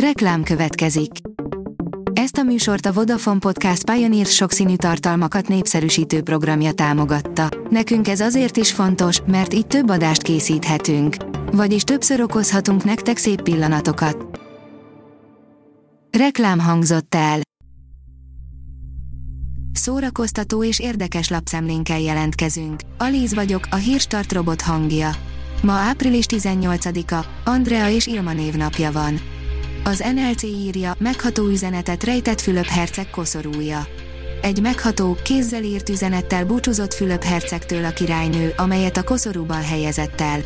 Reklám következik. Ezt a műsort a Vodafone Podcast Pioneer sokszínű tartalmakat népszerűsítő programja támogatta. Nekünk ez azért is fontos, mert így több adást készíthetünk. Vagyis többször okozhatunk nektek szép pillanatokat. Reklám hangzott el. Szórakoztató és érdekes lapszemlénkkel jelentkezünk. Alíz vagyok, a hírstart robot hangja. Ma április 18-a, Andrea és Ilma névnapja van. Az NLC írja, megható üzenetet rejtett Fülöp herceg koszorúja. Egy megható, kézzel írt üzenettel búcsúzott Fülöp hercegtől a királynő, amelyet a koszorúban helyezett el.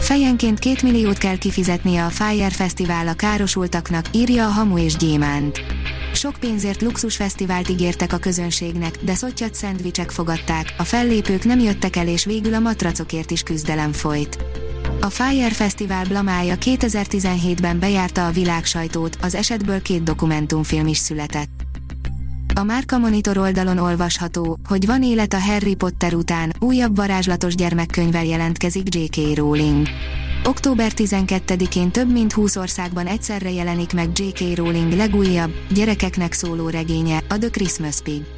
Fejenként két milliót kell kifizetnie a Fire Fesztivál a károsultaknak, írja a Hamu és Gyémánt. Sok pénzért luxusfesztivált ígértek a közönségnek, de szottyat szendvicsek fogadták, a fellépők nem jöttek el és végül a matracokért is küzdelem folyt. A Fire Festival blamája 2017-ben bejárta a világsajtót, az esetből két dokumentumfilm is született. A Márka Monitor oldalon olvasható, hogy van élet a Harry Potter után, újabb varázslatos gyermekkönyvvel jelentkezik J.K. Rowling. Október 12-én több mint 20 országban egyszerre jelenik meg J.K. Rowling legújabb, gyerekeknek szóló regénye, a The Christmas Pig.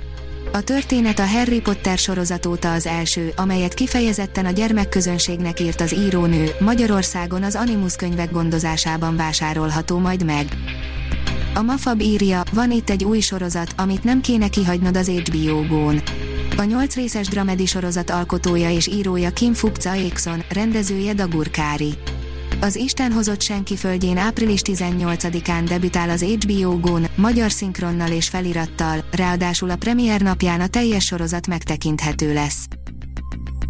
A történet a Harry Potter sorozat óta az első, amelyet kifejezetten a gyermekközönségnek írt az írónő, Magyarországon az Animus könyvek gondozásában vásárolható majd meg. A Mafab írja, van itt egy új sorozat, amit nem kéne kihagynod az HBO-gón. A nyolc részes dramedi sorozat alkotója és írója Kim Fupca Ekson, rendezője Dagur Kári. Az Isten hozott senki földjén április 18-án debütál az HBO Gón, magyar szinkronnal és felirattal, ráadásul a premier napján a teljes sorozat megtekinthető lesz.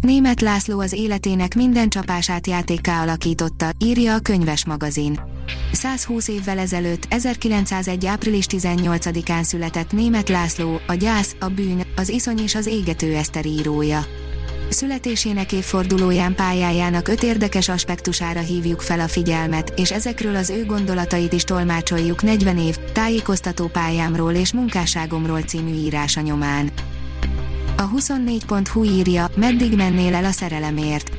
Német László az életének minden csapását játékká alakította, írja a könyves magazin. 120 évvel ezelőtt, 1901. április 18-án született Német László, a gyász, a bűn, az iszony és az égető Eszter írója. Születésének évfordulóján pályájának öt érdekes aspektusára hívjuk fel a figyelmet, és ezekről az ő gondolatait is tolmácsoljuk 40 év, tájékoztató pályámról és munkásságomról című írása nyomán. A 24.hu írja, meddig mennél el a szerelemért.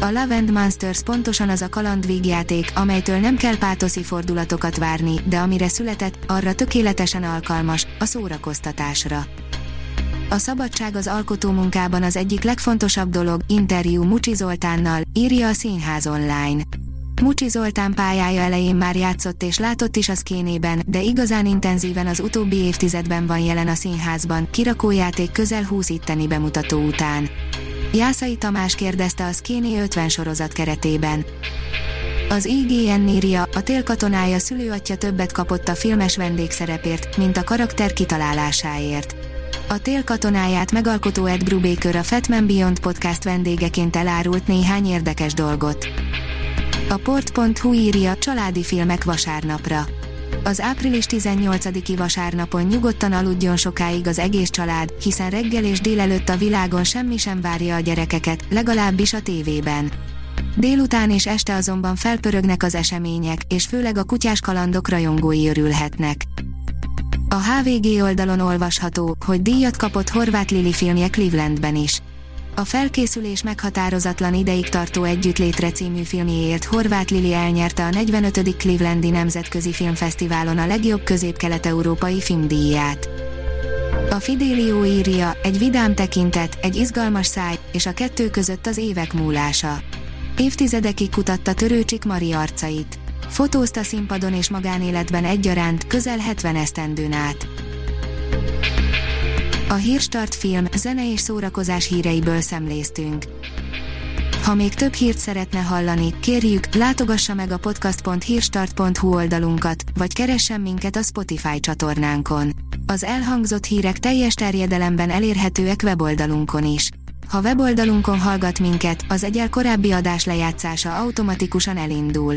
A Love and Monsters pontosan az a kalandvígjáték, amelytől nem kell pátoszi fordulatokat várni, de amire született, arra tökéletesen alkalmas, a szórakoztatásra. A szabadság az alkotó munkában az egyik legfontosabb dolog, interjú Mucsi Zoltánnal, írja a Színház online. Mucsi Zoltán pályája elején már játszott és látott is a szkénében, de igazán intenzíven az utóbbi évtizedben van jelen a színházban, kirakójáték közel 20 itteni bemutató után. Jászai Tamás kérdezte a Szkéni 50 sorozat keretében. Az IGN írja, a télkatonája szülőatja többet kapott a filmes vendégszerepért, mint a karakter kitalálásáért. A tél katonáját megalkotó Ed Brubaker a Fatman Beyond podcast vendégeként elárult néhány érdekes dolgot. A port.hu írja családi filmek vasárnapra. Az április 18-i vasárnapon nyugodtan aludjon sokáig az egész család, hiszen reggel és délelőtt a világon semmi sem várja a gyerekeket, legalábbis a tévében. Délután és este azonban felpörögnek az események, és főleg a kutyás kalandok rajongói örülhetnek. A HVG oldalon olvasható, hogy díjat kapott Horváth Lili filmje Clevelandben is. A felkészülés meghatározatlan ideig tartó Együttlétre című filmjéért Horváth Lili elnyerte a 45. Clevelandi Nemzetközi Filmfesztiválon a legjobb közép-kelet-európai filmdíját. A Fidelio írja, egy vidám tekintet, egy izgalmas száj, és a kettő között az évek múlása. Évtizedekig kutatta Törőcsik Mari arcait. Fotózta színpadon és magánéletben egyaránt, közel 70 esztendőn át. A Hírstart film, zene és szórakozás híreiből szemléztünk. Ha még több hírt szeretne hallani, kérjük, látogassa meg a podcast.hírstart.hu oldalunkat, vagy keressen minket a Spotify csatornánkon. Az elhangzott hírek teljes terjedelemben elérhetőek weboldalunkon is. Ha weboldalunkon hallgat minket, az egyel korábbi adás lejátszása automatikusan elindul.